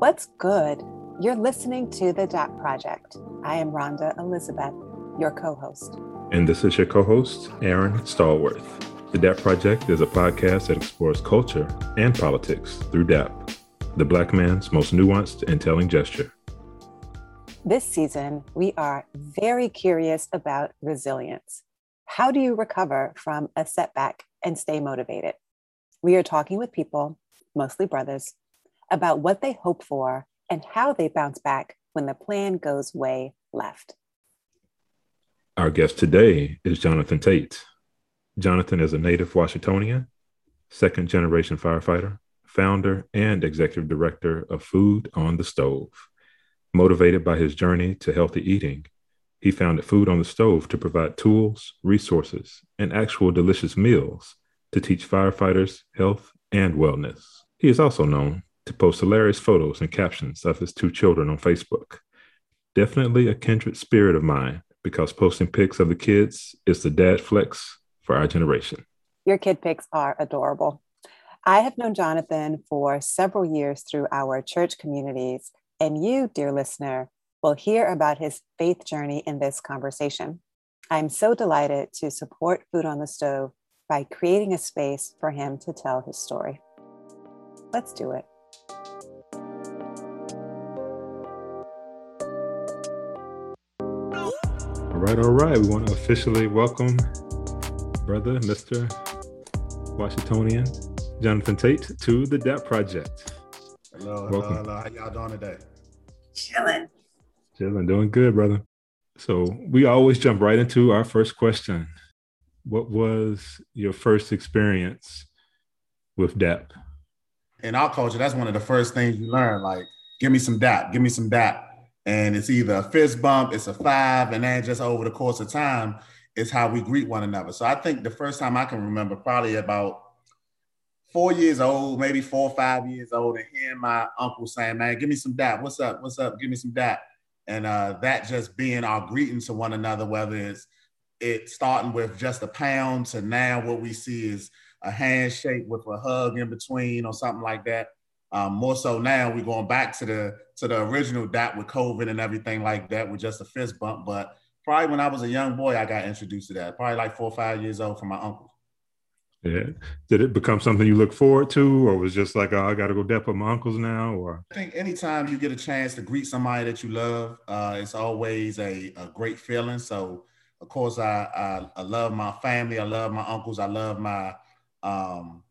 What's good? You're listening to The DAP Project. I am Rhonda Elizabeth, your co host. And this is your co host, Aaron Stallworth. The DAP Project is a podcast that explores culture and politics through DAP, the Black man's most nuanced and telling gesture. This season, we are very curious about resilience. How do you recover from a setback and stay motivated? We are talking with people, mostly brothers, about what they hope for and how they bounce back when the plan goes way left. Our guest today is Jonathan Tate. Jonathan is a native Washingtonian, second generation firefighter, founder, and executive director of Food on the Stove. Motivated by his journey to healthy eating, he founded Food on the Stove to provide tools, resources, and actual delicious meals to teach firefighters health and wellness. He is also known to post hilarious photos and captions of his two children on Facebook. Definitely a kindred spirit of mine because posting pics of the kids is the dad flex for our generation. Your kid pics are adorable. I have known Jonathan for several years through our church communities and you, dear listener, will hear about his faith journey in this conversation. I'm so delighted to support Food on the Stove by creating a space for him to tell his story. Let's do it. Right, all right. We want to officially welcome brother, Mr. Washingtonian, Jonathan Tate, to the DAP Project. Hello, hello, Welcome. hello. How y'all doing today? Chilling. Chilling, doing good, brother. So we always jump right into our first question. What was your first experience with DAP? In our culture, that's one of the first things you learn. Like, give me some DAP, give me some DAP. And it's either a fist bump, it's a five, and then just over the course of time, it's how we greet one another. So I think the first time I can remember, probably about four years old, maybe four or five years old, and hearing my uncle saying, "Man, give me some dap. What's up? What's up? Give me some dap." And uh, that just being our greeting to one another, whether it's it starting with just a pound to now what we see is a handshake with a hug in between or something like that. Um, more so now we're going back to the to the original dap with COVID and everything like that with just a fist bump. But probably when I was a young boy, I got introduced to that. Probably like four or five years old from my uncle. Yeah. Did it become something you look forward to, or was just like, oh, I got to go dap with my uncles now? Or I think anytime you get a chance to greet somebody that you love, uh, it's always a, a great feeling. So, of course, I, I, I love my family. I love my uncles. I love my um,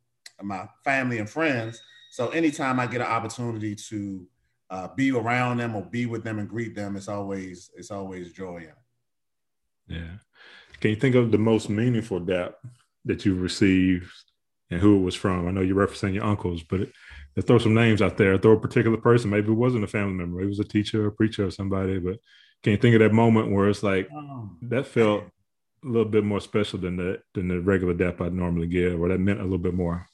my family and friends. So, anytime I get an opportunity to uh, be around them or be with them and greet them, it's always it's always joy. Yeah. Can you think of the most meaningful dap that you received and who it was from? I know you're referencing your uncles, but it, throw some names out there. Throw a particular person. Maybe it wasn't a family member. Maybe it was a teacher, a preacher, or somebody. But can you think of that moment where it's like oh, that felt a little bit more special than the than the regular dap I'd normally give, or that meant a little bit more?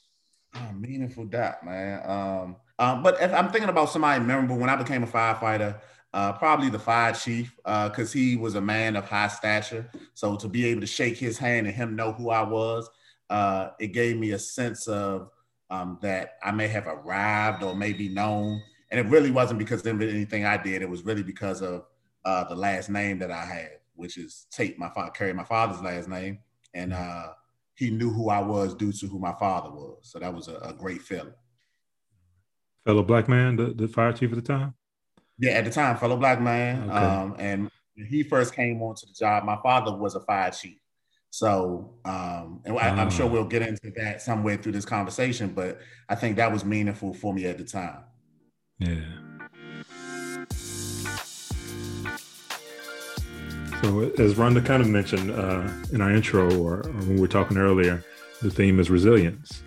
Oh, meaningful dap, man. Um, um, but if I'm thinking about somebody memorable when I became a firefighter, uh, probably the fire chief, because uh, he was a man of high stature. So to be able to shake his hand and him know who I was, uh, it gave me a sense of um, that I may have arrived or maybe known. And it really wasn't because of anything I did. It was really because of uh, the last name that I had, which is Tate. My father carried my father's last name, and uh, he knew who I was due to who my father was. So that was a, a great feeling. Fellow black man, the, the fire chief at the time. Yeah, at the time, fellow black man. Okay. Um, and he first came onto the job, my father was a fire chief. So, um, and I, am sure ah. we'll get into that somewhere through this conversation, but I think that was meaningful for me at the time. Yeah. So, as Rhonda kind of mentioned uh, in our intro or, or, when we were talking earlier, the theme is resilience.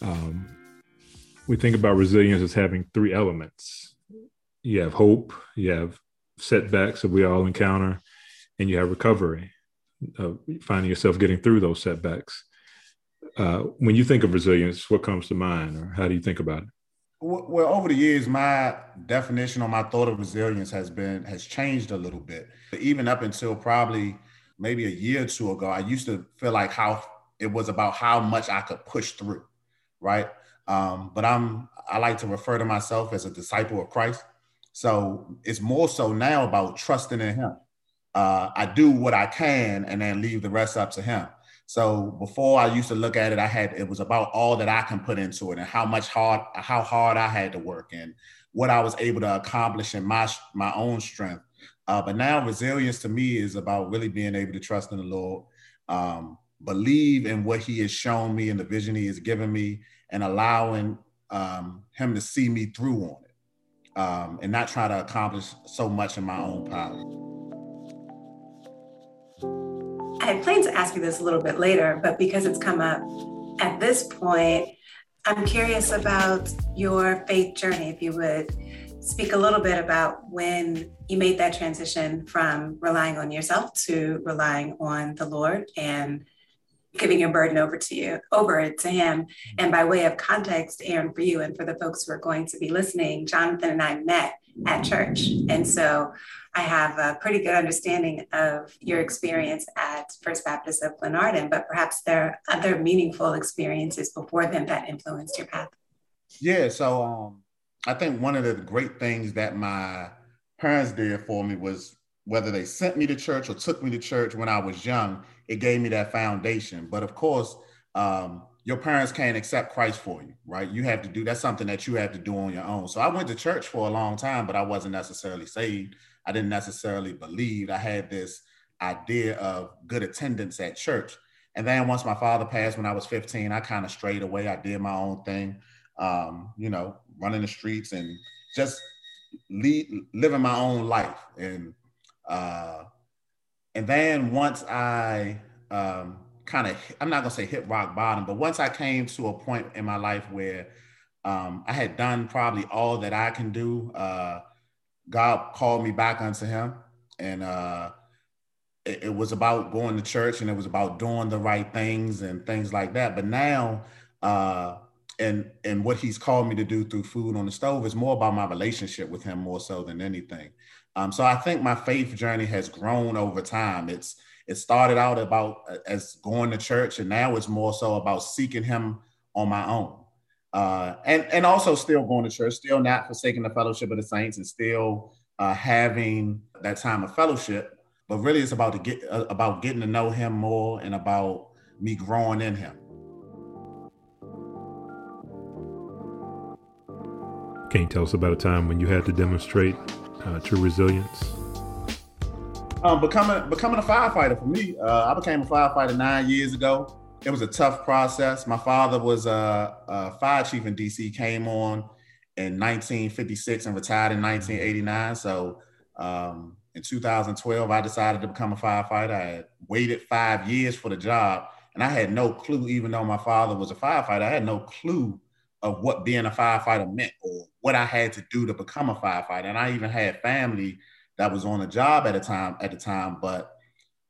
Um, we think about resilience as having three elements you have hope, you have setbacks that we all encounter, and you have recovery, uh, finding yourself getting through those setbacks. Uh, when you think of resilience, what comes to mind, or how do you think about it? Well, over the years, my definition or my thought of resilience has been has changed a little bit. Even up until probably maybe a year or two ago, I used to feel like how it was about how much I could push through, right? Um, but I'm I like to refer to myself as a disciple of Christ. So it's more so now about trusting in Him. Uh, I do what I can and then leave the rest up to Him. So before I used to look at it, I had it was about all that I can put into it and how much hard how hard I had to work and what I was able to accomplish in my my own strength. Uh, but now resilience to me is about really being able to trust in the Lord, um, believe in what He has shown me and the vision He has given me, and allowing um, Him to see me through on it, um, and not try to accomplish so much in my own power. I had planned to ask you this a little bit later, but because it's come up at this point, I'm curious about your faith journey. If you would speak a little bit about when you made that transition from relying on yourself to relying on the Lord and giving your burden over to you, over to him. And by way of context, Aaron, for you and for the folks who are going to be listening, Jonathan and I met at church. And so I have a pretty good understanding of your experience at First Baptist of Glenarden, but perhaps there are other meaningful experiences before then that influenced your path. Yeah, so um, I think one of the great things that my parents did for me was whether they sent me to church or took me to church when I was young, it gave me that foundation. But of course, um, your parents can't accept Christ for you, right? You have to do that's something that you have to do on your own. So I went to church for a long time, but I wasn't necessarily saved. I didn't necessarily believe. I had this idea of good attendance at church. And then once my father passed when I was 15, I kind of strayed away. I did my own thing, um, you know, running the streets and just lead, living my own life. And uh, and then once I um, kind of, I'm not gonna say hit rock bottom, but once I came to a point in my life where um, I had done probably all that I can do, uh, God called me back unto Him, and uh, it, it, was about going to church and it was about doing the right things and things like that. But now, uh, and and what He's called me to do through food on the stove is more about my relationship with Him more so than anything. Um, so I think my faith journey has grown over time. It's it started out about uh, as going to church, and now it's more so about seeking Him on my own, uh, and and also still going to church, still not forsaking the fellowship of the saints, and still uh, having that time of fellowship. But really, it's about to get uh, about getting to know Him more, and about me growing in Him. Can you tell us about a time when you had to demonstrate uh, true resilience? Um, becoming becoming a firefighter for me, uh, I became a firefighter nine years ago. It was a tough process. My father was a, a fire chief in DC, came on in 1956 and retired in 1989. So um, in 2012, I decided to become a firefighter. I had waited five years for the job, and I had no clue, even though my father was a firefighter, I had no clue of what being a firefighter meant or what I had to do to become a firefighter. And I even had family that was on a job at a time at the time, but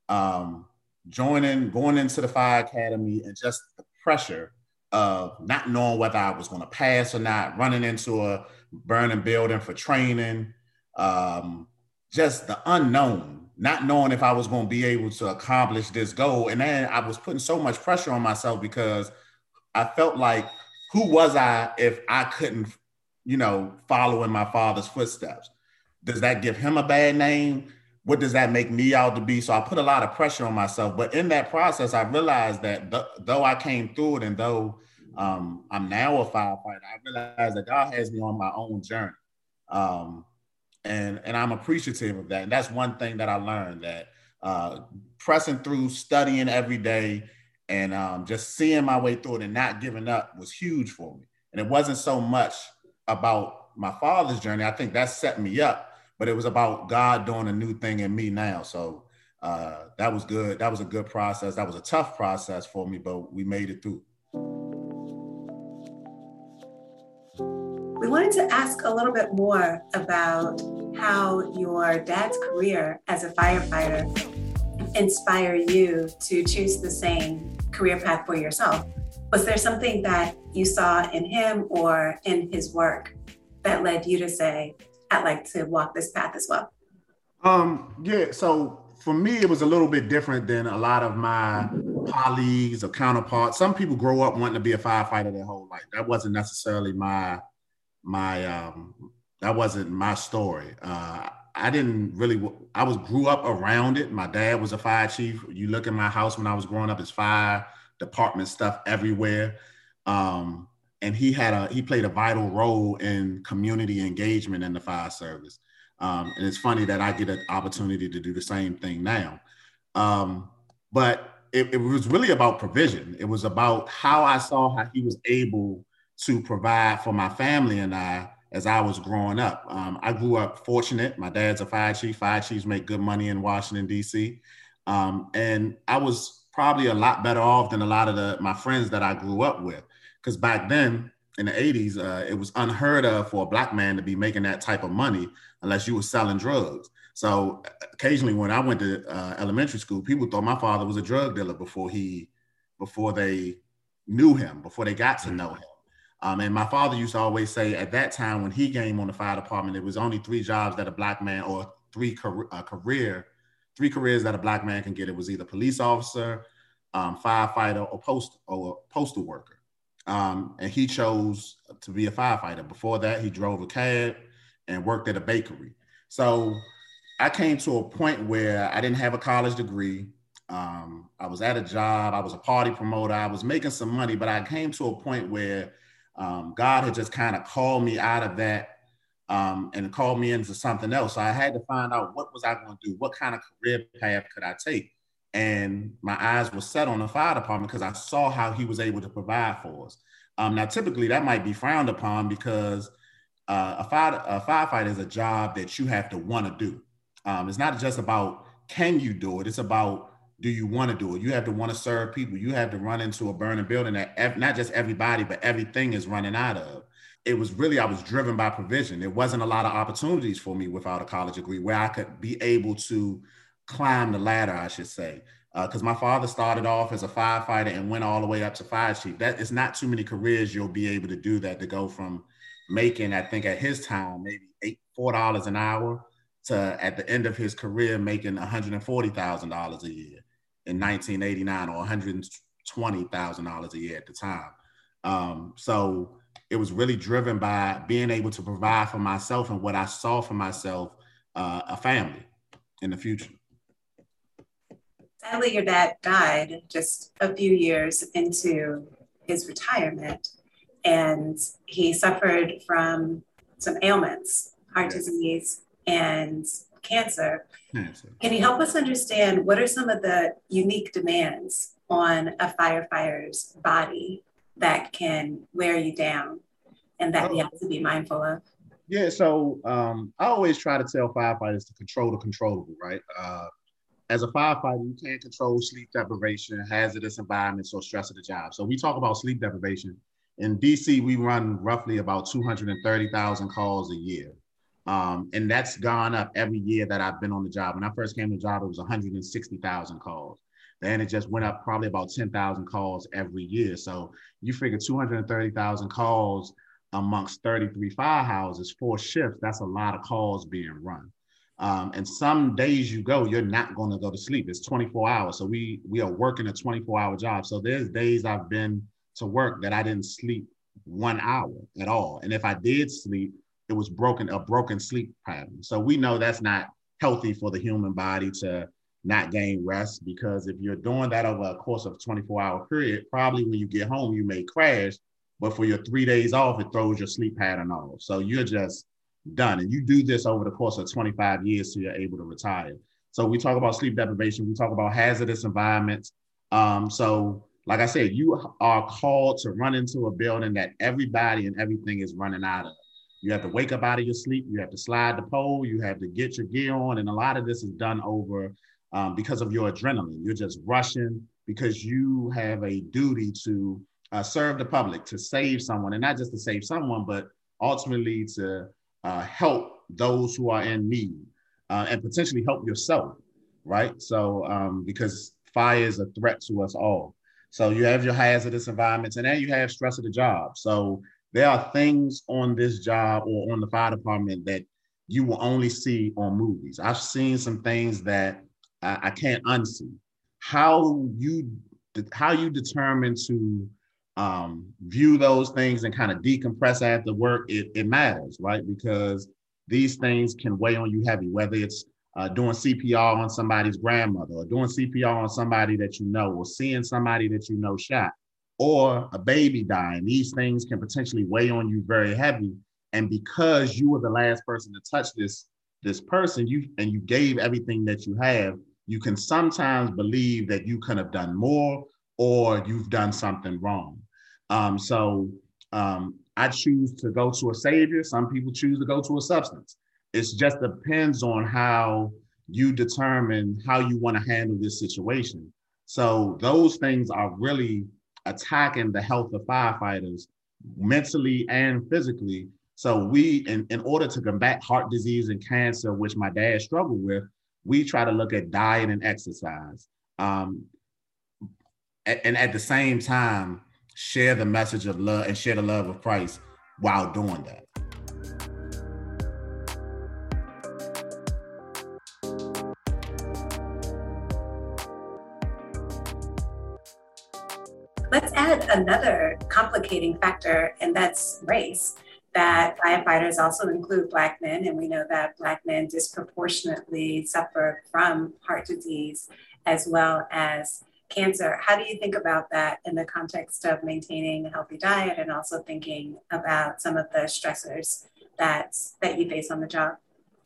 um, joining, going into the fire academy, and just the pressure of not knowing whether I was going to pass or not, running into a burning building for training, um, just the unknown, not knowing if I was going to be able to accomplish this goal, and then I was putting so much pressure on myself because I felt like, who was I if I couldn't, you know, follow in my father's footsteps? does that give him a bad name? What does that make me out to be? So I put a lot of pressure on myself. But in that process, I realized that th- though I came through it and though um, I'm now a firefighter, I realized that God has me on my own journey. Um, and, and I'm appreciative of that. And that's one thing that I learned that uh, pressing through, studying every day, and um, just seeing my way through it and not giving up was huge for me. And it wasn't so much about my father's journey. I think that set me up but it was about God doing a new thing in me now. So uh, that was good. That was a good process. That was a tough process for me, but we made it through. We wanted to ask a little bit more about how your dad's career as a firefighter inspired you to choose the same career path for yourself. Was there something that you saw in him or in his work that led you to say, I'd like to walk this path as well? Um, yeah, so for me, it was a little bit different than a lot of my colleagues or counterparts. Some people grow up wanting to be a firefighter their whole life. That wasn't necessarily my my um, that wasn't my story. Uh, I didn't really. I was grew up around it. My dad was a fire chief. You look at my house when I was growing up, it's fire department stuff everywhere. Um, and he had a he played a vital role in community engagement in the fire service. Um, and it's funny that I get an opportunity to do the same thing now. Um, but it, it, was really about provision. It was about how I saw how he was able to provide for my family and I as I was growing up. Um, I grew up fortunate. My dad's a fire chief. Fire chiefs make good money in Washington, D.C. Um, and I was probably a lot better off than a lot of the, my friends that I grew up with. Because back then, in the 80s, uh, it was unheard of for a black man to be making that type of money unless you were selling drugs. So occasionally, when I went to uh, elementary school, people thought my father was a drug dealer before he, before they knew him, before they got to know him. Um, and my father used to always say at that time when he came on the fire department, it was only three jobs that a black man or three car- uh, career, three careers that a black man can get. It was either police officer, um, firefighter, or post or postal worker. Um, and he chose to be a firefighter. Before that, he drove a cab and worked at a bakery. So I came to a point where I didn't have a college degree. Um, I was at a job. I was a party promoter. I was making some money, but I came to a point where um, God had just kind of called me out of that um, and called me into something else. So I had to find out what was I going to do, what kind of career path could I take, and my eyes were set on the fire department because I saw how he was able to provide for us. Um, now, typically that might be frowned upon because uh, a, fire, a firefighter is a job that you have to want to do. Um, it's not just about can you do it; it's about do you want to do it? You have to want to serve people. You have to run into a burning building that ev- not just everybody, but everything is running out of. It was really, I was driven by provision. There wasn't a lot of opportunities for me without a college degree where I could be able to climb the ladder, I should say. Because uh, my father started off as a firefighter and went all the way up to fire chief. That is not too many careers you'll be able to do that to go from making, I think at his time, maybe eight, four dollars an hour to at the end of his career making $140,000 a year in 1989 or $120,000 a year at the time. Um, so it was really driven by being able to provide for myself and what I saw for myself, uh, a family in the future. Sadly, your dad died just a few years into his retirement, and he suffered from some ailments, heart disease, and cancer. Can you help us understand what are some of the unique demands on a firefighter's body that can wear you down and that oh. you have to be mindful of? Yeah, so um, I always try to tell firefighters to control the controllable, right? Uh, as a firefighter, you can't control sleep deprivation, hazardous environments, or stress of the job. So we talk about sleep deprivation. In DC, we run roughly about 230,000 calls a year. Um, and that's gone up every year that I've been on the job. When I first came to the job, it was 160,000 calls. Then it just went up probably about 10,000 calls every year. So you figure 230,000 calls amongst 33 firehouses, four shifts, that's a lot of calls being run. Um, and some days you go, you're not going to go to sleep. It's 24 hours. So we we are working a 24 hour job. So there's days I've been to work that I didn't sleep one hour at all. And if I did sleep, it was broken a broken sleep pattern. So we know that's not healthy for the human body to not gain rest because if you're doing that over a course of a 24 hour period, probably when you get home you may crash, but for your three days off, it throws your sleep pattern off. So you're just done. And you do this over the course of 25 years so you're able to retire. So we talk about sleep deprivation, we talk about hazardous environments. Um, so like I said, you are called to run into a building that everybody and everything is running out of. You have to wake up out of your sleep. You have to slide the pole. You have to get your gear on. And a lot of this is done over um, because of your adrenaline. You're just rushing because you have a duty to uh, serve the public, to save someone, and not just to save someone, but ultimately to uh, help those who are in need uh, and potentially help yourself, right? So, um, because fire is a threat to us all. So you have your hazardous environments, and then you have stress of the job. So there are things on this job or on the fire department that you will only see on movies. I've seen some things that I, I can't unsee. How you how you determine to um, view those things and kind of decompress after work, it, it matters, right? Because these things can weigh on you heavy, whether it's uh, doing CPR on somebody's grandmother or doing CPR on somebody that you know or seeing somebody that you know shot or a baby dying. These things can potentially weigh on you very heavy. And because you were the last person to touch this, this person, you and you gave everything that you have, you can sometimes believe that you could have done more or you've done something wrong. Um, so um, I choose to go to a savior. Some people choose to go to a substance. It just depends on how you determine how you want to handle this situation. So those things are really attacking the health of firefighters mentally and physically. So we, in, in order to combat heart disease and cancer, which my dad struggled with, we try to look at diet and exercise. Um, and at the same time, share the message of love and share the love of Christ while doing that. Let's add another complicating factor, and that's race. That firefighters also include Black men, and we know that Black men disproportionately suffer from heart disease as well as cancer. How do you think about that in the context of maintaining a healthy diet and also thinking about some of the stressors that that you face on the job?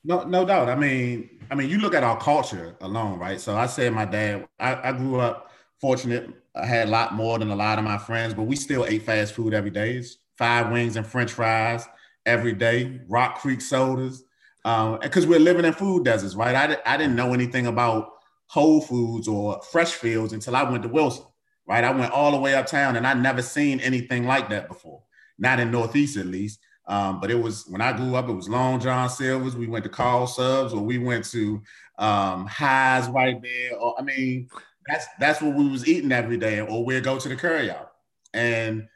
No, no doubt. I mean, I mean, you look at our culture alone, right? So I said my dad, I, I grew up fortunate. I had a lot more than a lot of my friends, but we still ate fast food every day. Five wings and French fries every day, Rock Creek sodas, because um, we're living in food deserts, right? I, I didn't know anything about Whole Foods or Fresh Fields until I went to Wilson, right? I went all the way uptown and I never seen anything like that before, not in Northeast at least. Um, but it was when I grew up, it was Long John Silver's. We went to Carl Subs, or we went to um, Highs right there. Or I mean, that's that's what we was eating every day, or we'd go to the curry out. And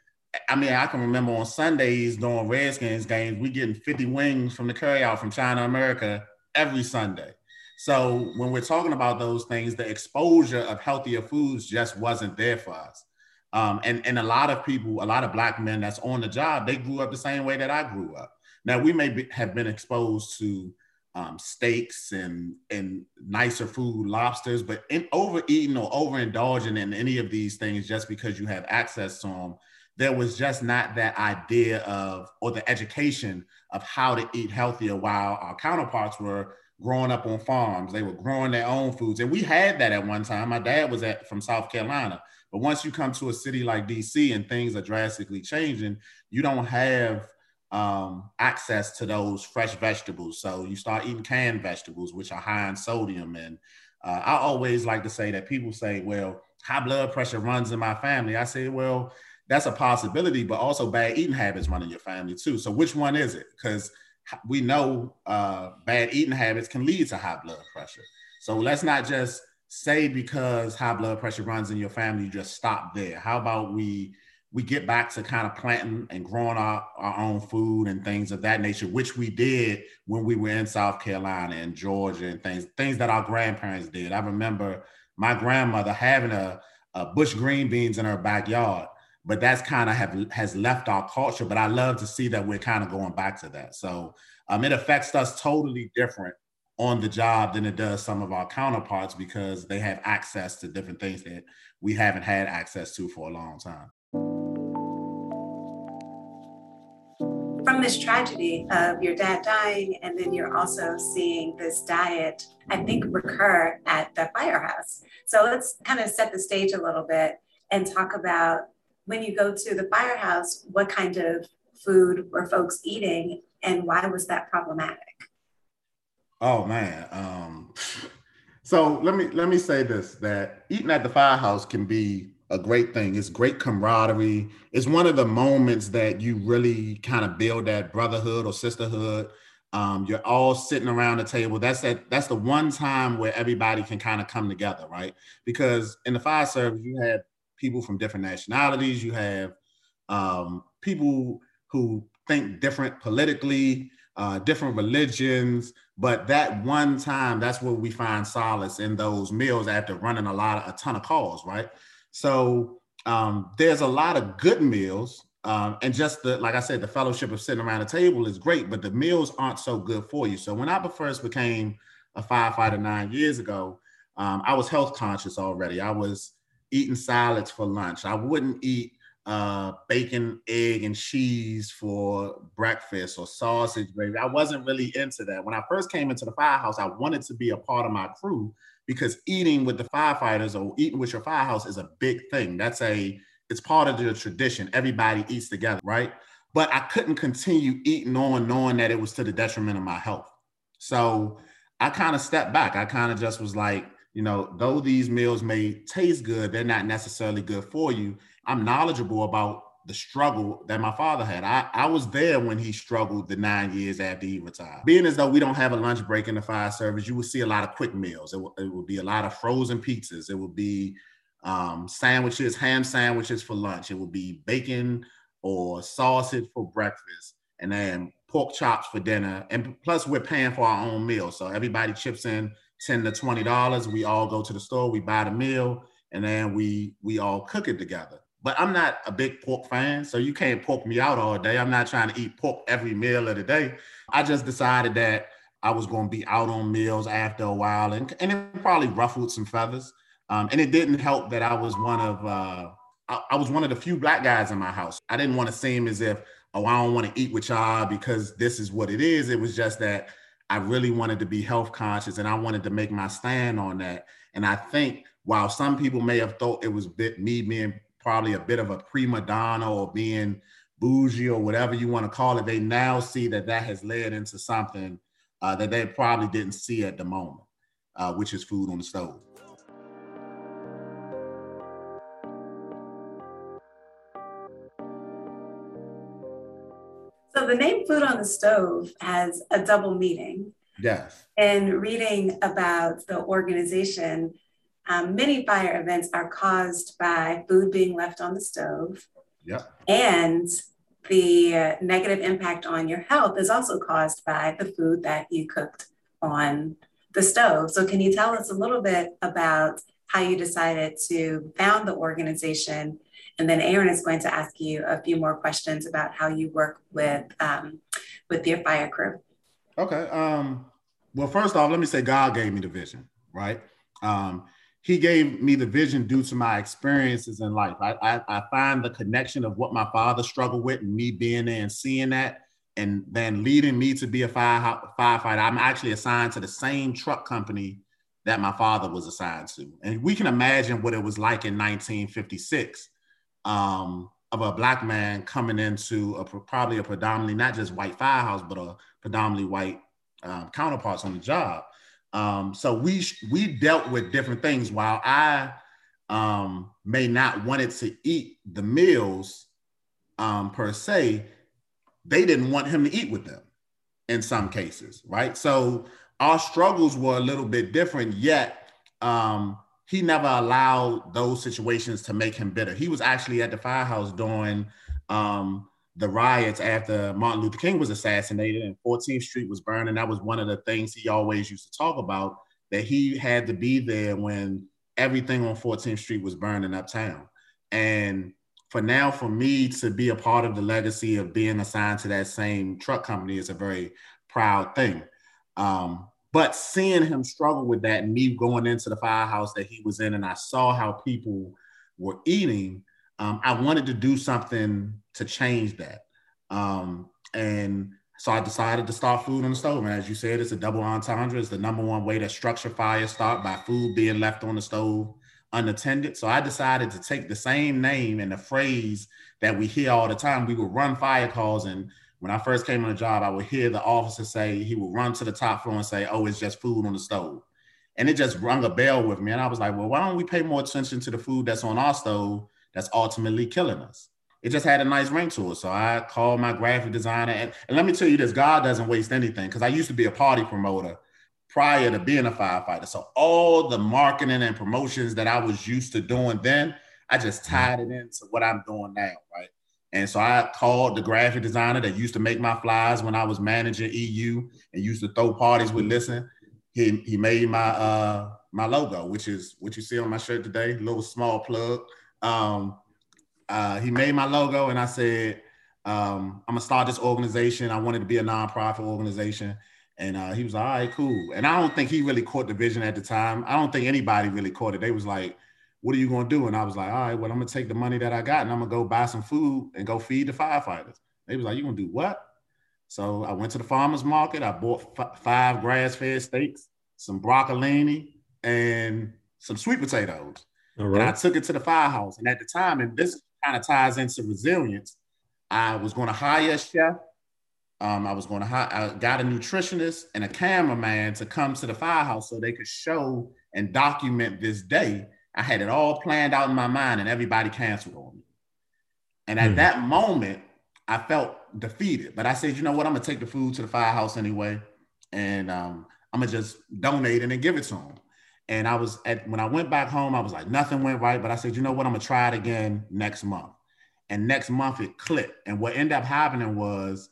I mean, I can remember on Sundays during Redskins games, we getting 50 wings from the curry out from China America every Sunday. So when we're talking about those things, the exposure of healthier foods just wasn't there for us. Um, and, and a lot of people, a lot of black men that's on the job, they grew up the same way that I grew up. Now we may be, have been exposed to um, steaks and and nicer food, lobsters, but in overeating or overindulging in any of these things just because you have access to them, there was just not that idea of or the education of how to eat healthier while our counterparts were growing up on farms. They were growing their own foods. And we had that at one time. My dad was at from South Carolina. But once you come to a city like DC and things are drastically changing, you don't have um, access to those fresh vegetables. So you start eating canned vegetables, which are high in sodium. And uh, I always like to say that people say, well, high blood pressure runs in my family. I say, well, that's a possibility, but also bad eating habits run in your family too. So which one is it? Because we know uh, bad eating habits can lead to high blood pressure. So let's not just say because high blood pressure runs in your family, you just stop there. How about we we get back to kind of planting and growing our, our own food and things of that nature, which we did when we were in South Carolina and Georgia and things, things that our grandparents did. I remember my grandmother having a, a bush green beans in her backyard but that's kind of have has left our culture. But I love to see that we're kind of going back to that. So um, it affects us totally different on the job than it does some of our counterparts because they have access to different things that we haven't had access to for a long time. From this tragedy of your dad dying, and then you're also seeing this diet, I think, recur at the firehouse. So let's kind of set the stage a little bit and talk about when you go to the firehouse, what kind of food were folks eating and why was that problematic? Oh man. Um, so let me let me say this that eating at the firehouse can be a great thing. It's great camaraderie. It's one of the moments that you really kind of build that brotherhood or sisterhood. Um, you're all sitting around the table. That's that. That's the one time where everybody can kind of come together, right? Because in the fire service, you have people from different nationalities. You have um, people who think different politically, uh, different religions. But that one time, that's where we find solace in those meals after running a lot of a ton of calls, right? So um, there's a lot of good meals. Um, and just the, like I said, the fellowship of sitting around the table is great, but the meals aren't so good for you. So when I first became a firefighter nine years ago, um, I was health conscious already. I was eating salads for lunch. I wouldn't eat uh, bacon, egg, and cheese for breakfast or sausage gravy. I wasn't really into that. When I first came into the firehouse, I wanted to be a part of my crew because eating with the firefighters or eating with your firehouse is a big thing. That's a it's part of the tradition. Everybody eats together, right? But I couldn't continue eating on knowing that it was to the detriment of my health. So I kind of stepped back. I kind of just was like, you know, though these meals may taste good, they're not necessarily good for you. I'm knowledgeable about the struggle that my father had. I, I was there when he struggled the nine years after he retired. Being as though we don't have a lunch break in the fire service, you will see a lot of quick meals. It will, it will be a lot of frozen pizzas. It will be um, sandwiches, ham sandwiches for lunch. It will be bacon or sausage for breakfast, and then pork chops for dinner. And plus, we're paying for our own meal. So everybody chips in 10 to $20. We all go to the store, we buy the meal, and then we we all cook it together. But I'm not a big pork fan, so you can't pork me out all day. I'm not trying to eat pork every meal of the day. I just decided that I was going to be out on meals after a while, and, and it probably ruffled some feathers. Um, and it didn't help that I was one of uh, I, I, was one of the few black guys in my house. I didn't want to seem as if oh I don't want to eat with y'all because this is what it is. It was just that I really wanted to be health conscious, and I wanted to make my stand on that. And I think while some people may have thought it was me being probably a bit of a prima donna or being bougie or whatever you want to call it, they now see that that has led into something uh, that they probably didn't see at the moment, uh, which is food on the stove. So the name Food on the Stove has a double meaning. Yes. And reading about the organization, um, many fire events are caused by food being left on the stove. Yep. And the negative impact on your health is also caused by the food that you cooked on the stove. So, can you tell us a little bit about how you decided to found the organization? And then Aaron is going to ask you a few more questions about how you work with um, with your fire crew. Okay. Um, well, first off, let me say God gave me the vision, right? Um, he gave me the vision due to my experiences in life. I, I, I, find the connection of what my father struggled with and me being there and seeing that and then leading me to be a fire, firefighter. I'm actually assigned to the same truck company that my father was assigned to. And we can imagine what it was like in 1956 um, of a black man coming into a, probably a predominantly, not just white firehouse, but a predominantly white um, counterparts on the job. Um, so we we dealt with different things. While I um, may not wanted to eat the meals um, per se, they didn't want him to eat with them in some cases, right? So our struggles were a little bit different. Yet um, he never allowed those situations to make him bitter. He was actually at the firehouse doing um, the riots after Martin Luther King was assassinated and 14th Street was burning. That was one of the things he always used to talk about that he had to be there when everything on 14th Street was burning uptown. And for now, for me to be a part of the legacy of being assigned to that same truck company is a very proud thing. Um, but seeing him struggle with that and me going into the firehouse that he was in, and I saw how people were eating, um, I wanted to do something to change that. Um, and so I decided to start food on the stove. And as you said, it's a double entendre. It's the number one way to structure fire start by food being left on the stove unattended. So I decided to take the same name and the phrase that we hear all the time. We would run fire calls. And when I first came on the job, I would hear the officer say, he would run to the top floor and say, Oh, it's just food on the stove. And it just rung a bell with me. And I was like, Well, why don't we pay more attention to the food that's on our stove that's ultimately killing us? it just had a nice ring to it. So I called my graphic designer. And, and let me tell you this God doesn't waste anything because I used to be a party promoter prior to being a firefighter. So all the marketing and promotions that I was used to doing then, I just mm-hmm. tied it into what I'm doing now, right? And so I called the graphic designer that used to make my flyers when I was managing EU and used to throw parties with Listen. He, he made my uh my logo, which is what you see on my shirt today, little small plug um, uh, he made my logo, and I said, um, I'm gonna start this organization. I wanted to be a nonprofit organization. And uh, he was like, all right, cool. And I don't think he really caught the vision at the time. I don't think anybody really caught it. They was like, what are you gonna do? And I was like, all right, well, I'm gonna take the money that I got and I'm gonna go buy some food and go feed the firefighters. They was like, you gonna do what? So I went to the farmer's market. I bought f- five grass-fed steaks, some broccolini, and some sweet potatoes. Right. And I took it to the firehouse. And at the time, and this kind of ties into resilience, I was going to hire a chef. Um, I was going to hire, I got a nutritionist and a cameraman to come to the firehouse so they could show and document this day. I had it all planned out in my mind, and everybody canceled on me. And at mm. that moment, I felt defeated. But I said, you know what? I'm gonna take the food to the firehouse anyway, and um, I'm gonna just donate it and give it to them. And I was at when I went back home, I was like, nothing went right. But I said, you know what? I'm gonna try it again next month. And next month it clicked. And what ended up happening was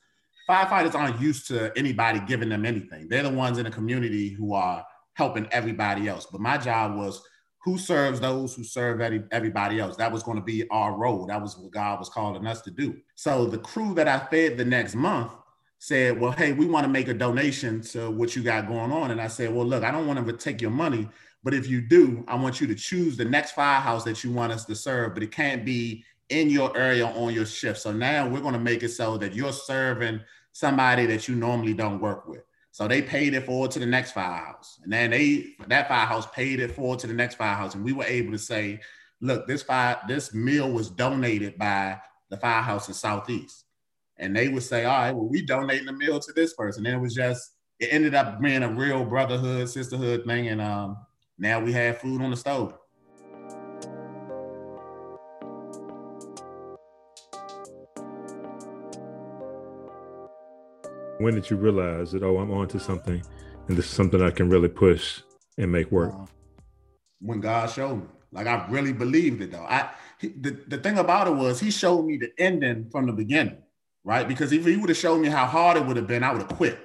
firefighters aren't used to anybody giving them anything. They're the ones in the community who are helping everybody else. But my job was who serves those who serve everybody else. That was going to be our role. That was what God was calling us to do. So the crew that I fed the next month said, Well, hey, we want to make a donation to what you got going on. And I said, Well, look, I don't want to take your money, but if you do, I want you to choose the next firehouse that you want us to serve, but it can't be in your area on your shift. So now we're going to make it so that you're serving somebody that you normally don't work with. So they paid it forward to the next firehouse. And then they that firehouse paid it forward to the next firehouse. And we were able to say, look, this fire, this meal was donated by the firehouse in Southeast. And they would say, all right, well, we donating the meal to this person. And it was just, it ended up being a real brotherhood, sisterhood thing. And um, now we have food on the stove. when did you realize that oh i'm onto something and this is something i can really push and make work uh, when god showed me like i really believed it though i he, the, the thing about it was he showed me the ending from the beginning right? Because if he would have showed me how hard it would have been i would have quit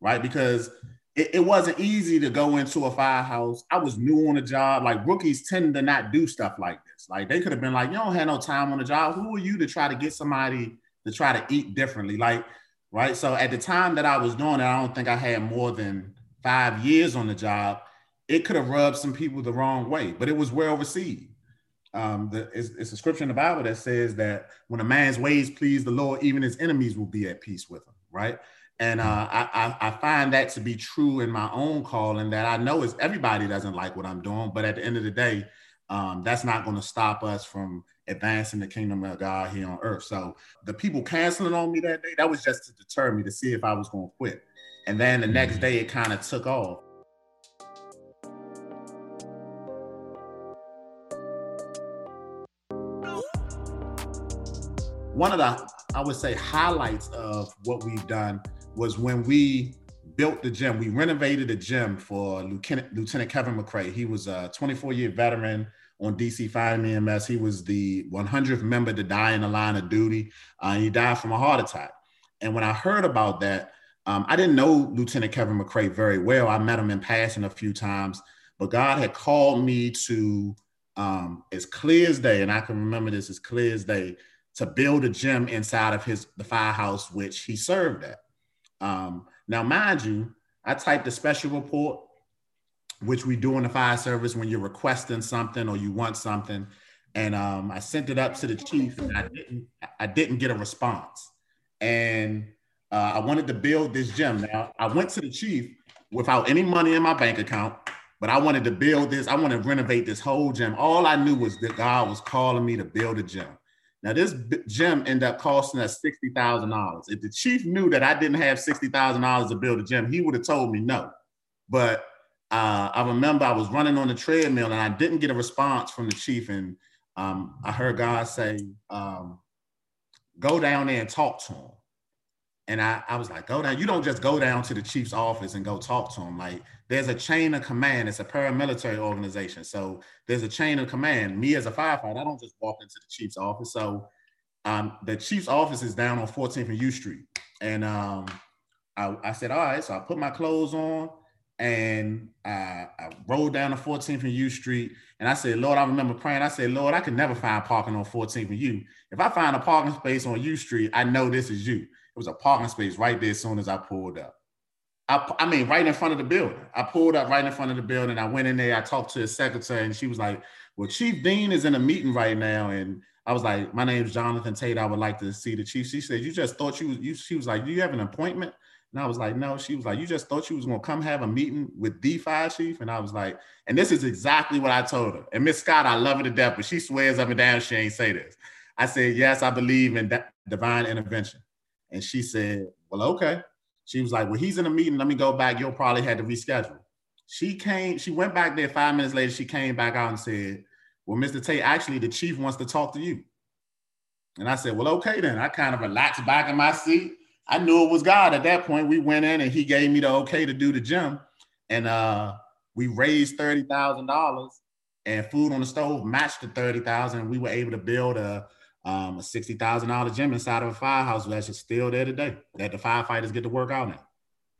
right? Because it, it, wasn't easy to go into a firehouse. I was new on the job. Like rookies tend to not do stuff like this. Like they could have been like you don't have no time on the job. Who are you to try to get somebody to try to eat differently? Like right? So at the time that I was doing it, I don't think I had more than five years on the job. It could have rubbed some people the wrong way, but it was well received. Um, the, it's, it's a scripture in the Bible that says that when a man's ways please the Lord, even his enemies will be at peace with him, right? And uh, I, I, I find that to be true in my own calling that I know is everybody doesn't like what I'm doing, but at the end of the day, um, that's not going to stop us from advancing the kingdom of God here on earth. So the people canceling on me that day, that was just to deter me to see if I was going to quit. And then the next mm-hmm. day, it kind of took off. One of the, I would say, highlights of what we've done was when we built the gym. We renovated the gym for Lieutenant, Lieutenant Kevin McRae. He was a 24 year veteran on DC Fire EMS. He was the 100th member to die in the line of duty. Uh, he died from a heart attack. And when I heard about that, um, I didn't know Lieutenant Kevin McRae very well. I met him in passing a few times, but God had called me to, um, as clear as day, and I can remember this as clear as day, to build a gym inside of his the firehouse which he served at. Um, now, mind you, I typed a special report which we do in the fire service when you're requesting something or you want something. And um, I sent it up to the chief, and I didn't. I didn't get a response. And uh, I wanted to build this gym. Now I went to the chief without any money in my bank account, but I wanted to build this. I want to renovate this whole gym. All I knew was that God was calling me to build a gym. Now this gym ended up costing us sixty thousand dollars. If the chief knew that I didn't have sixty thousand dollars to build a gym, he would have told me no. But uh, I remember I was running on the treadmill and I didn't get a response from the chief. And um, I heard God say, um, go down there and talk to him. And I, I was like, go down. You don't just go down to the chief's office and go talk to him. Like there's a chain of command. It's a paramilitary organization. So there's a chain of command. Me as a firefighter, I don't just walk into the chief's office. So um, the chief's office is down on 14th and U Street. And um, I, I said, all right. So I put my clothes on and uh, I rode down to 14th and U Street. And I said, Lord, I remember praying. I said, Lord, I can never find parking on 14th and U. If I find a parking space on U Street, I know this is you. Was a parking space right there as soon as I pulled up. I, I mean, right in front of the building. I pulled up right in front of the building. I went in there. I talked to the secretary, and she was like, "Well, Chief Dean is in a meeting right now." And I was like, "My name's Jonathan Tate. I would like to see the chief." She said, "You just thought you was." You, she was like, "Do you have an appointment?" And I was like, "No." She was like, "You just thought you was gonna come have a meeting with the fire chief?" And I was like, "And this is exactly what I told her." And Miss Scott, I love her to death, but she swears up and down she ain't say this. I said, "Yes, I believe in divine intervention." And she said, "Well, okay." She was like, Well, he's in a meeting. Let me go back. You'll probably have to reschedule. She came, she went back there five minutes later. She came back out and said, Well, Mr. Tate, actually, the chief wants to talk to you. And I said, Well, okay, then. I kind of relaxed back in my seat. I knew it was God at that point. We went in and he gave me the okay to do the gym. And uh, we raised $30,000 and food on the stove matched the 30,000. We were able to build a um, a sixty thousand dollar gym inside of a firehouse that's just still there today that the firefighters get to work out in.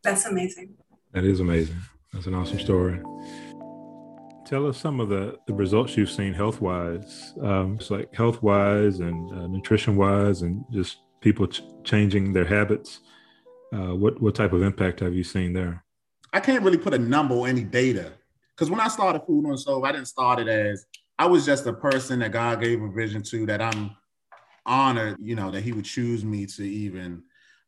That's amazing. That is amazing. That's an awesome story. Tell us some of the, the results you've seen health wise. Um, it's like health wise and uh, nutrition wise, and just people ch- changing their habits. Uh, what what type of impact have you seen there? I can't really put a number or any data because when I started Food on the Stove, I didn't start it as I was just a person that God gave a vision to that I'm honored, you know, that he would choose me to even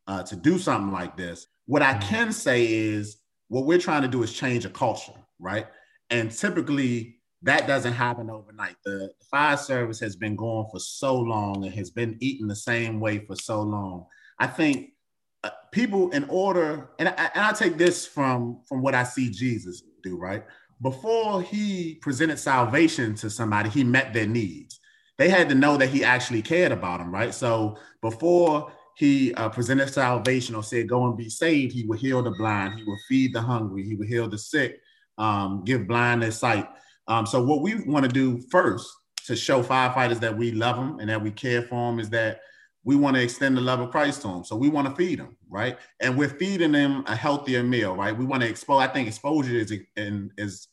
uh, to do something like this. What I mm-hmm. can say is what we're trying to do is change a culture, right? And typically that doesn't happen overnight. The, fire service has been going for so long and has been eating the same way for so long. I think uh, people, in order, and I, and I take this from from what I see Jesus do, right? Before he presented salvation to somebody, he met their needs they had to know that he actually cared about them, right? So before he uh, presented salvation or said, go and be saved, he would heal the blind, he would feed the hungry, he would heal the sick, um, give blind their sight. Um, so what we want to do first to show firefighters that we love them and that we care for them is that we want to extend the love of Christ to them. So we want to feed them, right? And we're feeding them a healthier meal, right? We want to expose. I think exposure is is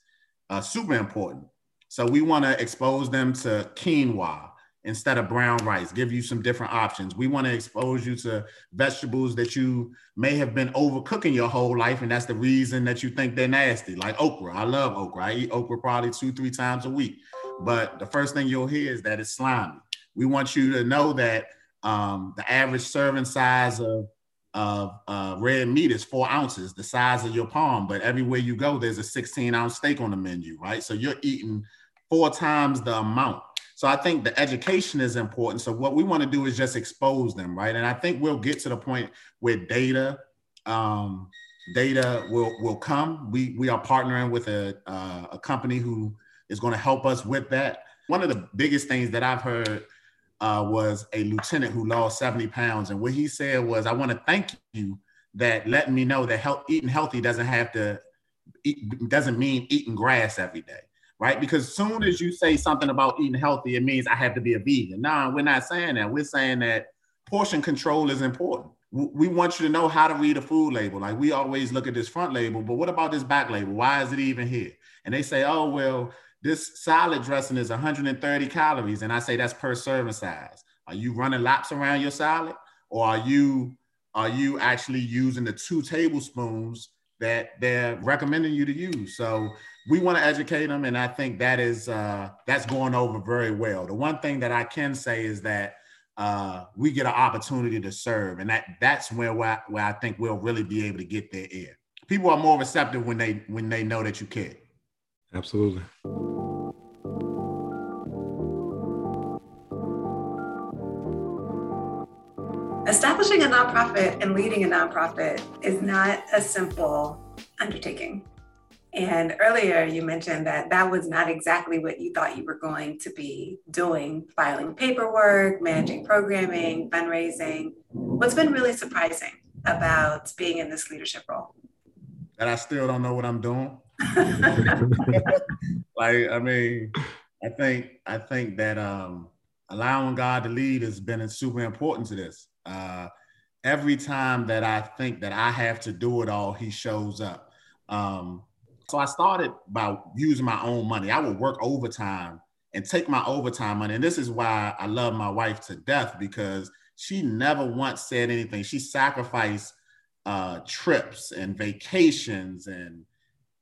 uh, super important. So we want to expose them to quinoa instead of brown rice, give you some different options. We want to expose you to vegetables that you may have been overcooking your whole life, and that's the reason that you think they're nasty, like okra. I love okra. I eat okra probably two, three times a week. But the first thing you'll hear is that it's slimy. We want you to know that um, the average serving size of of uh, red meat is four ounces, the size of your palm. But everywhere you go, there's a 16 ounce steak on the menu, right? So you're eating four times the amount. So I think the education is important. So what we want to do is just expose them, right? And I think we'll get to the point where data, um, data will will come. We we are partnering with a uh, a company who is going to help us with that. One of the biggest things that I've heard uh, was a lieutenant who lost 70 pounds, and what he said was, "I want to thank you that letting me know that health, eating healthy doesn't have to eat, doesn't mean eating grass every day." Right? Because soon as you say something about eating healthy, it means I have to be a vegan. No, we're not saying that. We're saying that portion control is important. We want you to know how to read a food label. Like we always look at this front label, but what about this back label? Why is it even here? And they say, oh, well, this salad dressing is 130 calories. And I say that's per serving size. Are you running laps around your salad? Or are you are you actually using the two tablespoons that they're recommending you to use? So we want to educate them, and I think that is uh, that's going over very well. The one thing that I can say is that uh, we get an opportunity to serve, and that that's where where, where I think we'll really be able to get their ear. People are more receptive when they when they know that you care. Absolutely. Establishing a nonprofit and leading a nonprofit is not a simple undertaking. And earlier you mentioned that that was not exactly what you thought you were going to be doing filing paperwork, managing programming, fundraising. What's been really surprising about being in this leadership role? That I still don't know what I'm doing. like, I mean, I think I think that um, allowing God to lead has been super important to this. Uh, every time that I think that I have to do it all, He shows up. Um, So I started by using my own money. I would work overtime and take my overtime money. And this is why I love my wife to death because she never once said anything. She sacrificed uh, trips and vacations and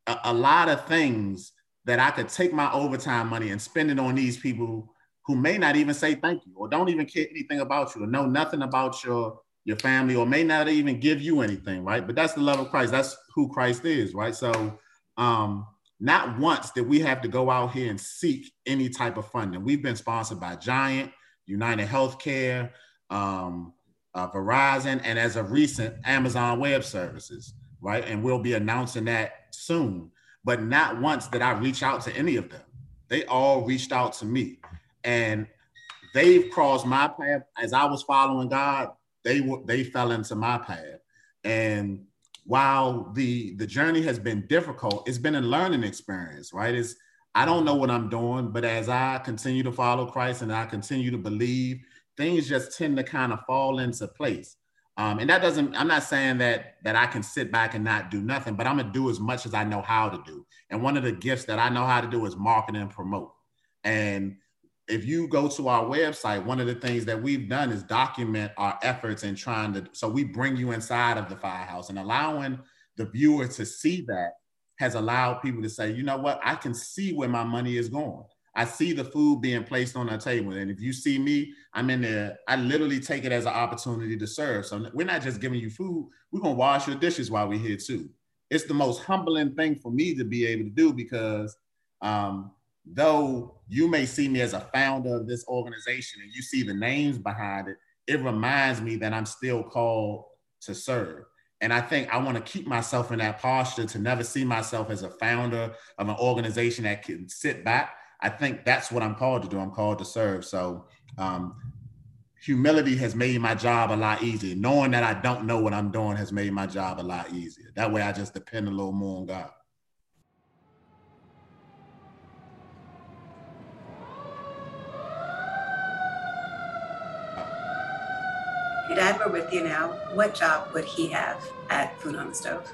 a, a lot of things that I could take my overtime money and spend it on these people who may not even say thank you or don't even care anything about you or know nothing about your your family or may not even give you anything, right? But that's the love of Christ. That's who Christ is, right? So um not once did we have to go out here and seek any type of funding. We've been sponsored by Giant, United Healthcare, um, uh, Verizon, and as of recent, Amazon Web Services, right? And we'll be announcing that soon. But not once did I reach out to any of them. They all reached out to me, and they've crossed my path as I was following God. They were they fell into my path, and while the the journey has been difficult, it's been a learning experience, right? It's I don't know what I'm doing, but as I continue to follow Christ and I continue to believe, things just tend to kind of fall into place. Um, and that doesn't, I'm not saying that that I can sit back and not do nothing, but I'm gonna do as much as I know how to do. And one of the gifts that I know how to do is market and promote. And if you go to our website, one of the things that we've done is document our efforts in trying to. So we bring you inside of the firehouse and allowing the viewer to see that has allowed people to say, you know what, I can see where my money is going. I see the food being placed on our table. And if you see me, I'm in there, I literally take it as an opportunity to serve. So we're not just giving you food, we're gonna wash your dishes while we're here too. It's the most humbling thing for me to be able to do because um, though you may see me as a founder of this organization and you see the names behind it, it reminds me that I'm still called to serve. And I think I want to keep myself in that posture to never see myself as a founder of an organization that can sit back. I think that's what I'm called to do. I'm called to serve. So um, humility has made my job a lot easier. Knowing that I don't know what I'm doing has made my job a lot easier. That way I just depend a little more on God. Dad were with you now, what job would he have at Food on the Stove?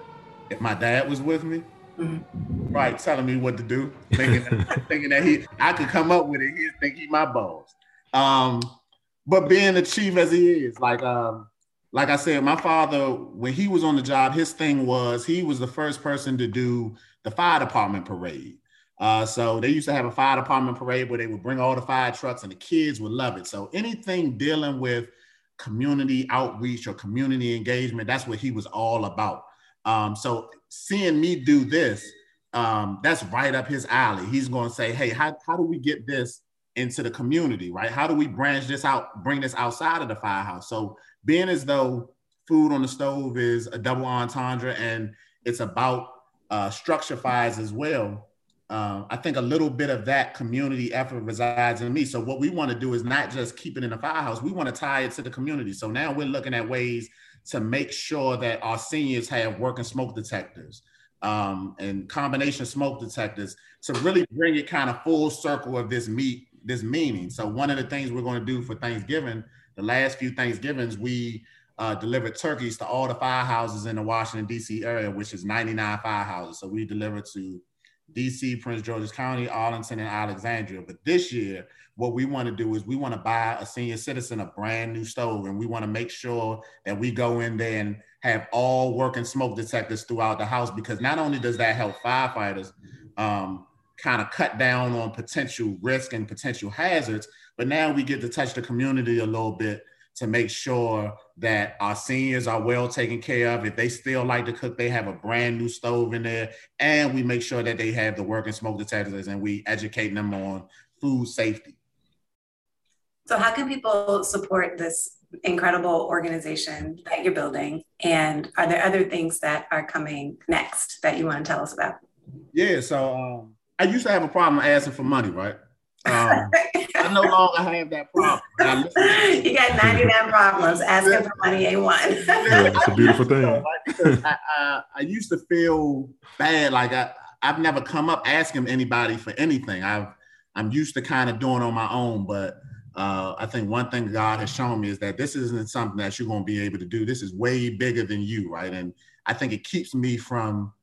If my dad was with me, mm-hmm. right, telling me what to do, thinking, thinking that he, I could come up with it. He'd think he my boss. Um, but being the chief as he is, like, um, like I said, my father, when he was on the job, his thing was he was the first person to do the fire department parade. Uh, so they used to have a fire department parade where they would bring all the fire trucks and the kids would love it. So anything dealing with community outreach or community engagement. That's what he was all about. Um, so seeing me do this, um, that's right up his alley. He's going to say, hey, how, how do we get this into the community, right? How do we branch this out, bring this outside of the firehouse? So being as though food on the stove is a double entendre and it's about uh, structure fires as well, um, I think a little bit of that community effort resides in me. So what we want to do is not just keep it in the firehouse. We want to tie it to the community. So now we're looking at ways to make sure that our seniors have working smoke detectors um, and combination smoke detectors to really bring it kind of full circle of this meet, this meaning. So one of the things we're going to do for Thanksgiving, the last few Thanksgivings, we uh, delivered turkeys to all the firehouses in the Washington D.C. area, which is 99 firehouses. So we delivered to DC, Prince George's County, Arlington, and Alexandria. But this year, what we want to do is we want to buy a senior citizen a brand new stove, and we want to make sure that we go in there and have all working smoke detectors throughout the house because not only does that help firefighters um, kind of cut down on potential risk and potential hazards, but now we get to touch the community a little bit to make sure that our seniors are well taken care of. If they still like to cook, they have a brand new stove in there. And we make sure that they have the working smoke detectors and we educate them on food safety. So, how can people support this incredible organization that you're building? And are there other things that are coming next that you want to tell us about? Yeah, so um, I used to have a problem asking for money, right? Um, I no longer have that problem. you got 99 problems. Asking for money ain't one. yeah, it's a beautiful thing. I, I, I, used to feel bad. Like I, I've never come up asking anybody for anything. I've, I'm used to kind of doing on my own. But uh, I think one thing God has shown me is that this isn't something that you're going to be able to do. This is way bigger than you, right? And I think it keeps me from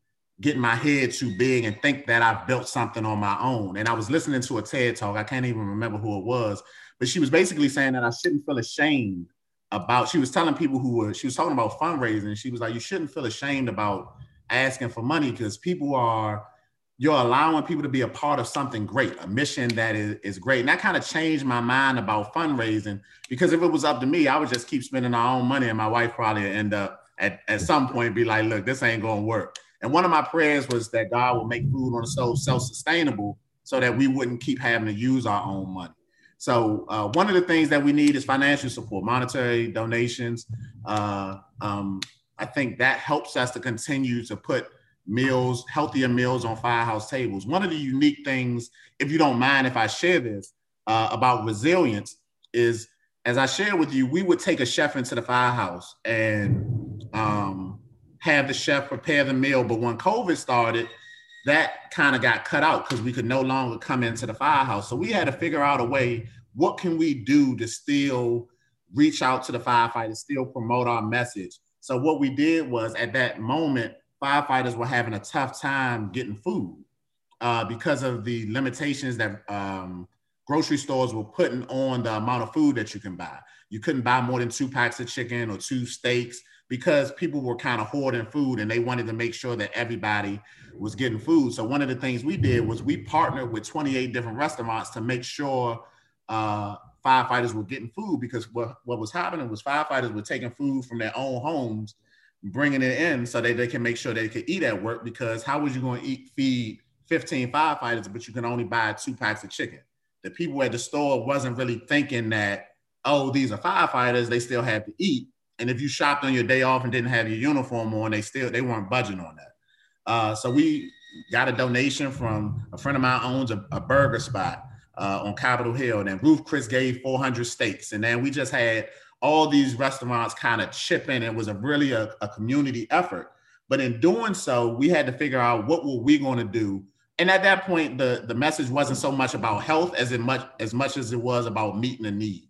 getting my head too big and think that I've built something on my own. And I was listening to a TED talk. I can't even remember who it was, but she was basically saying that I shouldn't feel ashamed about. She was telling people who were. She was talking about fundraising. She was like, you shouldn't feel ashamed about asking for money because people are. You're allowing people to be a part of something great, a mission that is, is great. And that kind of changed my mind about fundraising because if it was up to me, I would just keep spending our own money and my wife probably end up at, at some point be like, look, this ain't gonna work. And one of my prayers was that God would make food on the stove self-sustainable so that we wouldn't keep having to use our own money. So uh, one of the things that we need is financial support, monetary donations. Uh, um, I think that helps us to continue to put meals, healthier meals on firehouse tables. One of the unique things, if you don't mind if I share this, uh, about resilience is, as I shared with you, we would take a chef into the firehouse and um, have the chef prepare the meal. But when COVID started, that kind of got cut out because we could no longer come into the firehouse. So we had to figure out a way, what can we do to still reach out to the firefighters, still promote our message? So what we did was at that moment, firefighters were having a tough time getting food uh, because of the limitations that um, grocery stores were putting on the amount of food that you can buy. You couldn't buy more than two packs of chicken or two steaks because people were kind of hoarding food and they wanted to make sure that everybody was getting food. So one of the things we did was we partnered with 28 different restaurants to make sure uh, firefighters were getting food because what, what was happening was firefighters were taking food from their own homes, bringing it in so that they can make sure they could eat at work because how was you going to eat feed 15 firefighters but you can only buy two packs of chicken? The people at the store wasn't really thinking that, oh, these are firefighters, they still have to eat and if you shopped on your day off and didn't have your uniform on, they still they weren't budging on that. Uh, so we got a donation from a friend of mine owns a, a burger spot uh, on Capitol Hill. And then Ruth Chris gave 400 steaks. And then we just had all these restaurants kind of chip in. It was a really a, a community effort. But in doing so, we had to figure out what were we going to do. And at that point, the, the message wasn't so much about health as it much as much as it was about meeting a need.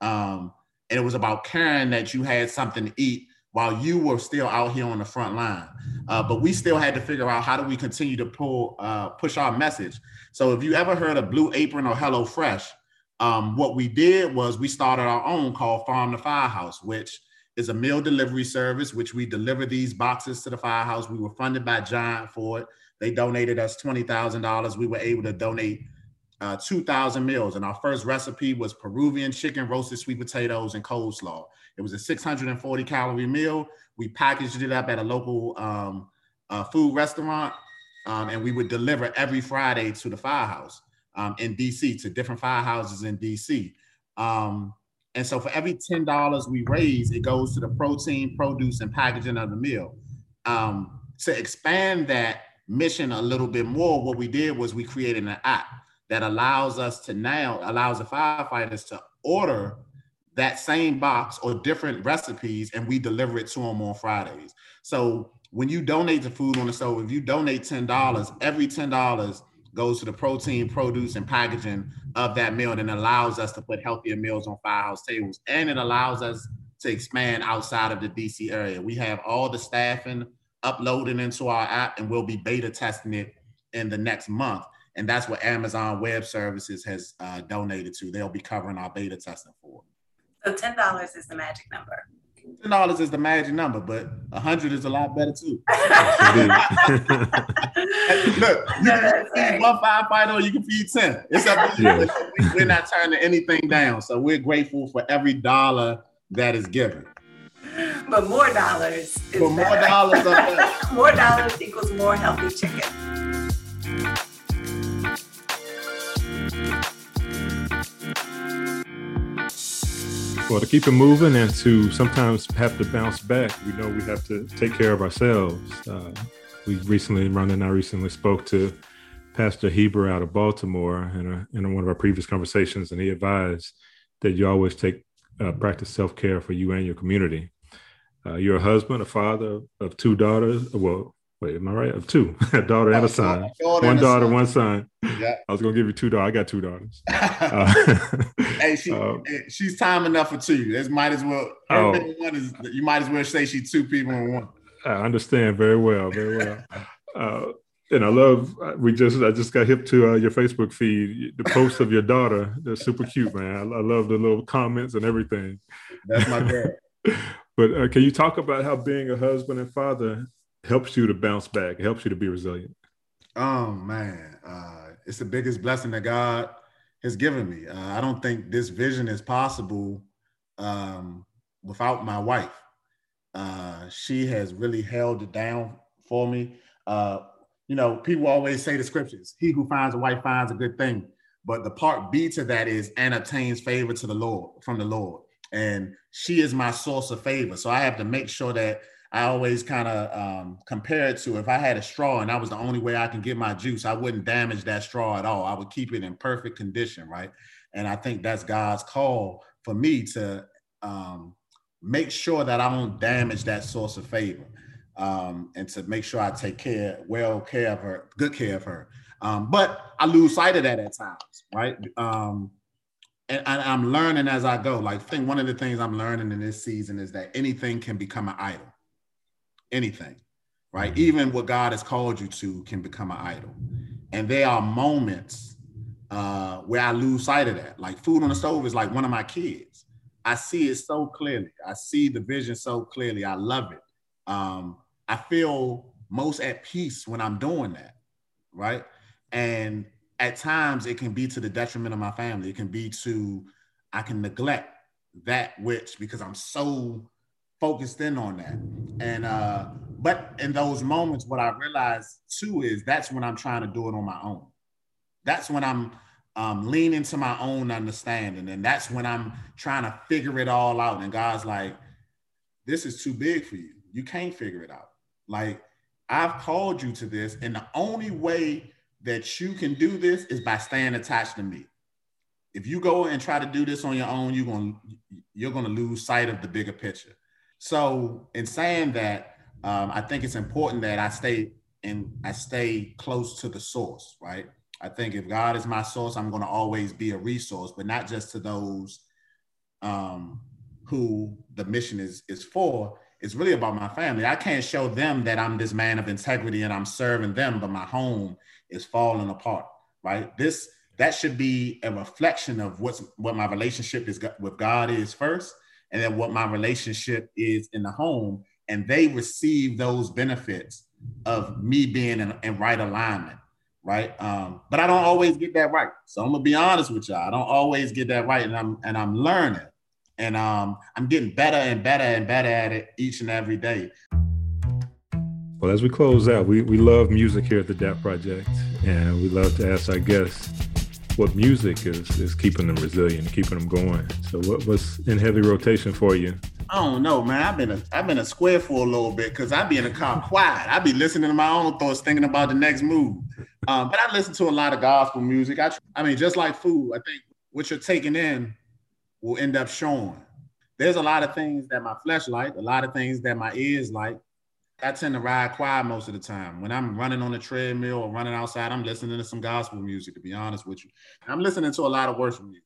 Um, and it was about caring that you had something to eat while you were still out here on the front line. Uh, but we still had to figure out how do we continue to pull uh, push our message. So if you ever heard of Blue Apron or Hello Fresh, um, what we did was we started our own called Farm to Firehouse, which is a meal delivery service, which we deliver these boxes to the firehouse. We were funded by Giant for it. They donated us $20,000. We were able to donate uh, 2,000 meals. And our first recipe was Peruvian chicken, roasted sweet potatoes, and coleslaw. It was a 640 calorie meal. We packaged it up at a local um, uh, food restaurant, um, and we would deliver every Friday to the firehouse um, in DC, to different firehouses in DC. Um, and so for every $10 we raise, it goes to the protein, produce, and packaging of the meal. Um, to expand that mission a little bit more, what we did was we created an app that allows us to now allows the firefighters to order that same box or different recipes and we deliver it to them on Fridays. So when you donate the food on the stove, if you donate $10, every $10 goes to the protein, produce, and packaging of that meal and allows us to put healthier meals on firehouse tables. And it allows us to expand outside of the DC area. We have all the staffing uploaded into our app and we'll be beta testing it in the next month and that's what Amazon Web Services has uh, donated to. They'll be covering our beta testing for. So ten dollars is the magic number. Ten dollars is the magic number, but a hundred is a lot better too. Look, you can feed one firefighter, or you can feed ten. It's up to you. Yeah. We're not turning anything down, so we're grateful for every dollar that is given. But more dollars. For more dollars, more dollars equals more healthy chicken. Well, to keep it moving and to sometimes have to bounce back, we know we have to take care of ourselves. Uh, we recently, Ron and I recently spoke to Pastor Heber out of Baltimore in, a, in one of our previous conversations, and he advised that you always take uh, practice self care for you and your community. Uh, you're a husband, a father of two daughters. Well, Wait, am I right? Of two, a daughter and a son. One daughter, one son. Yeah. I was gonna give you two daughters. I got two daughters. uh, hey, she, uh, she's time enough for two. This might as well. oh, one is. You might as well say she's two people in one. I understand very well, very well. Uh, and I love we just I just got hip to uh, your Facebook feed. The posts of your daughter, they're super cute, man. I, I love the little comments and everything. That's my dad. but uh, can you talk about how being a husband and father helps you to bounce back? Helps you to be resilient. Oh man, uh, it's the biggest blessing that God has given me. Uh, I don't think this vision is possible um, without my wife. Uh, she has really held it down for me. Uh, you know, people always say the scriptures, he who finds a wife finds a good thing. But the part B to that is and obtains favor to the Lord from the Lord. And she is my source of favor. So I have to make sure that I always kind of um, compare it to if I had a straw and that was the only way I can get my juice, I wouldn't damage that straw at all. I would keep it in perfect condition, right? And I think that's God's call for me to um, make sure that I don't damage that source of favor um, and to make sure I take care, well care of her, good care of her. Um, but I lose sight of that at times, right? Um, and, and, I'm learning as I go. Like, I think one of the things I'm learning in this season is that anything can become an idol. Anything, right? Mm-hmm. Even what God has called you to can become an idol. And there are moments uh, where I lose sight of that. Like, food on the stove is like one of my kids. I see it so clearly. I see the vision so clearly. I love it. Um, I feel most at peace when I'm doing that, right? And at times it can be to the detriment of my family. It can be to I can neglect that which because I'm so focused in on that. And uh, but in those moments, what I realize too is that's when I'm trying to do it on my own. That's when I'm um, leaning to my own understanding, and that's when I'm trying to figure it all out. And God's like, "This is too big for you. You can't figure it out." Like, I've called you to this, and the only way that you can do this is by staying attached to me. If you go and try to do this on your own, you're going you're going to lose sight of the bigger picture. So, in saying that, um, I think it's important that I stay and I stay close to the source, right? I think if God is my source, I'm going to always be a resource, but not just to those um, who the mission is is for it's really about my family. I can't show them that I'm this man of integrity and I'm serving them, but my home is falling apart, right? This that should be a reflection of what's what my relationship is with God is first, and then what my relationship is in the home, and they receive those benefits of me being in, in right alignment, right? Um, but I don't always get that right. So I'm gonna be honest with y'all. I don't always get that right, and I'm and I'm learning and um, I'm getting better and better and better at it each and every day. Well, as we close out, we, we love music here at the DAP Project, and we love to ask our guests what music is is keeping them resilient, keeping them going. So, what was in heavy rotation for you? I don't know, man. I've been a I've been a square for a little bit because I be in a car quiet. I be listening to my own thoughts, thinking about the next move. Um, but I listen to a lot of gospel music. I I mean, just like food, I think what you're taking in will end up showing. There's a lot of things that my flesh like, a lot of things that my ears like. I tend to ride quiet most of the time. When I'm running on the treadmill or running outside, I'm listening to some gospel music, to be honest with you. I'm listening to a lot of worship music.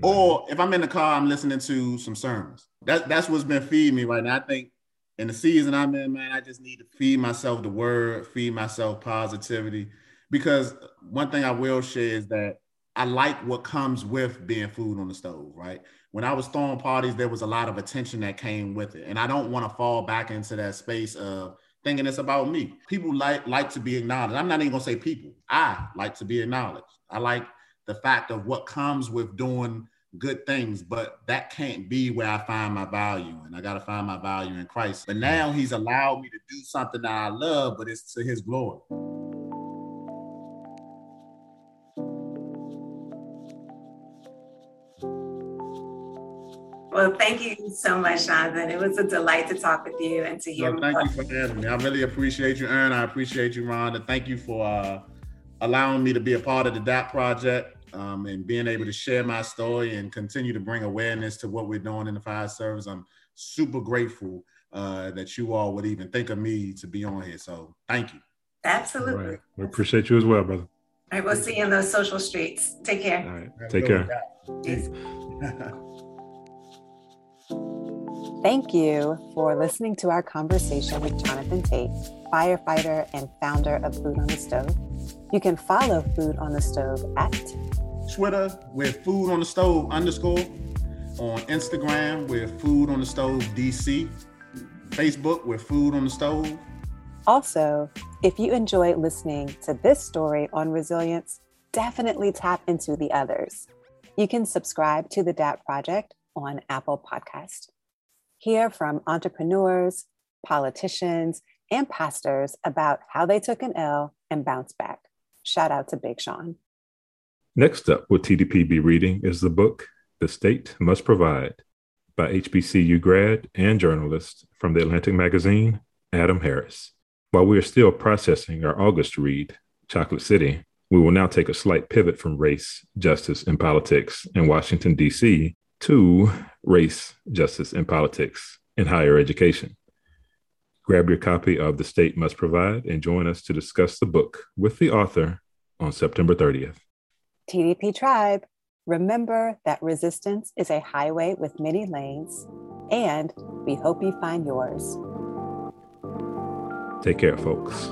Mm-hmm. Or if I'm in the car, I'm listening to some sermons. That, that's what's been feeding me right now. I think in the season I'm in, man, I just need to feed myself the word, feed myself positivity. Because one thing I will share is that I like what comes with being food on the stove, right? When I was throwing parties, there was a lot of attention that came with it. And I don't want to fall back into that space of thinking it's about me. People like like to be acknowledged. I'm not even gonna say people. I like to be acknowledged. I like the fact of what comes with doing good things, but that can't be where I find my value. And I got to find my value in Christ. But now he's allowed me to do something that I love, but it's to his glory. Well, thank you so much, Jonathan. It was a delight to talk with you and to hear. Well, thank you for having me. I really appreciate you, Aaron. I appreciate you, Ron. And Thank you for uh, allowing me to be a part of the DAP project um, and being able to share my story and continue to bring awareness to what we're doing in the fire service. I'm super grateful uh, that you all would even think of me to be on here. So thank you. Absolutely. Right. We appreciate you as well, brother. All right, we'll see you in those social streets. Take care. All right. Take care. Thank you for listening to our conversation with Jonathan Tate, firefighter and founder of Food on the Stove. You can follow Food on the Stove at Twitter with Food on the Stove underscore, on Instagram with Food on the Stove DC, Facebook with Food on the Stove. Also, if you enjoy listening to this story on resilience, definitely tap into the others. You can subscribe to the DAP Project on Apple Podcast. Hear from entrepreneurs, politicians, and pastors about how they took an L and bounced back. Shout out to Big Sean. Next up, will TDP be reading is the book The State Must Provide by HBCU grad and journalist from the Atlantic Magazine, Adam Harris. While we are still processing our August read, Chocolate City, we will now take a slight pivot from race, justice, and politics in Washington, D.C. to race, justice, and politics in higher education. Grab your copy of The State Must Provide and join us to discuss the book with the author on September 30th. TDP Tribe, remember that resistance is a highway with many lanes, and we hope you find yours. Take care, folks.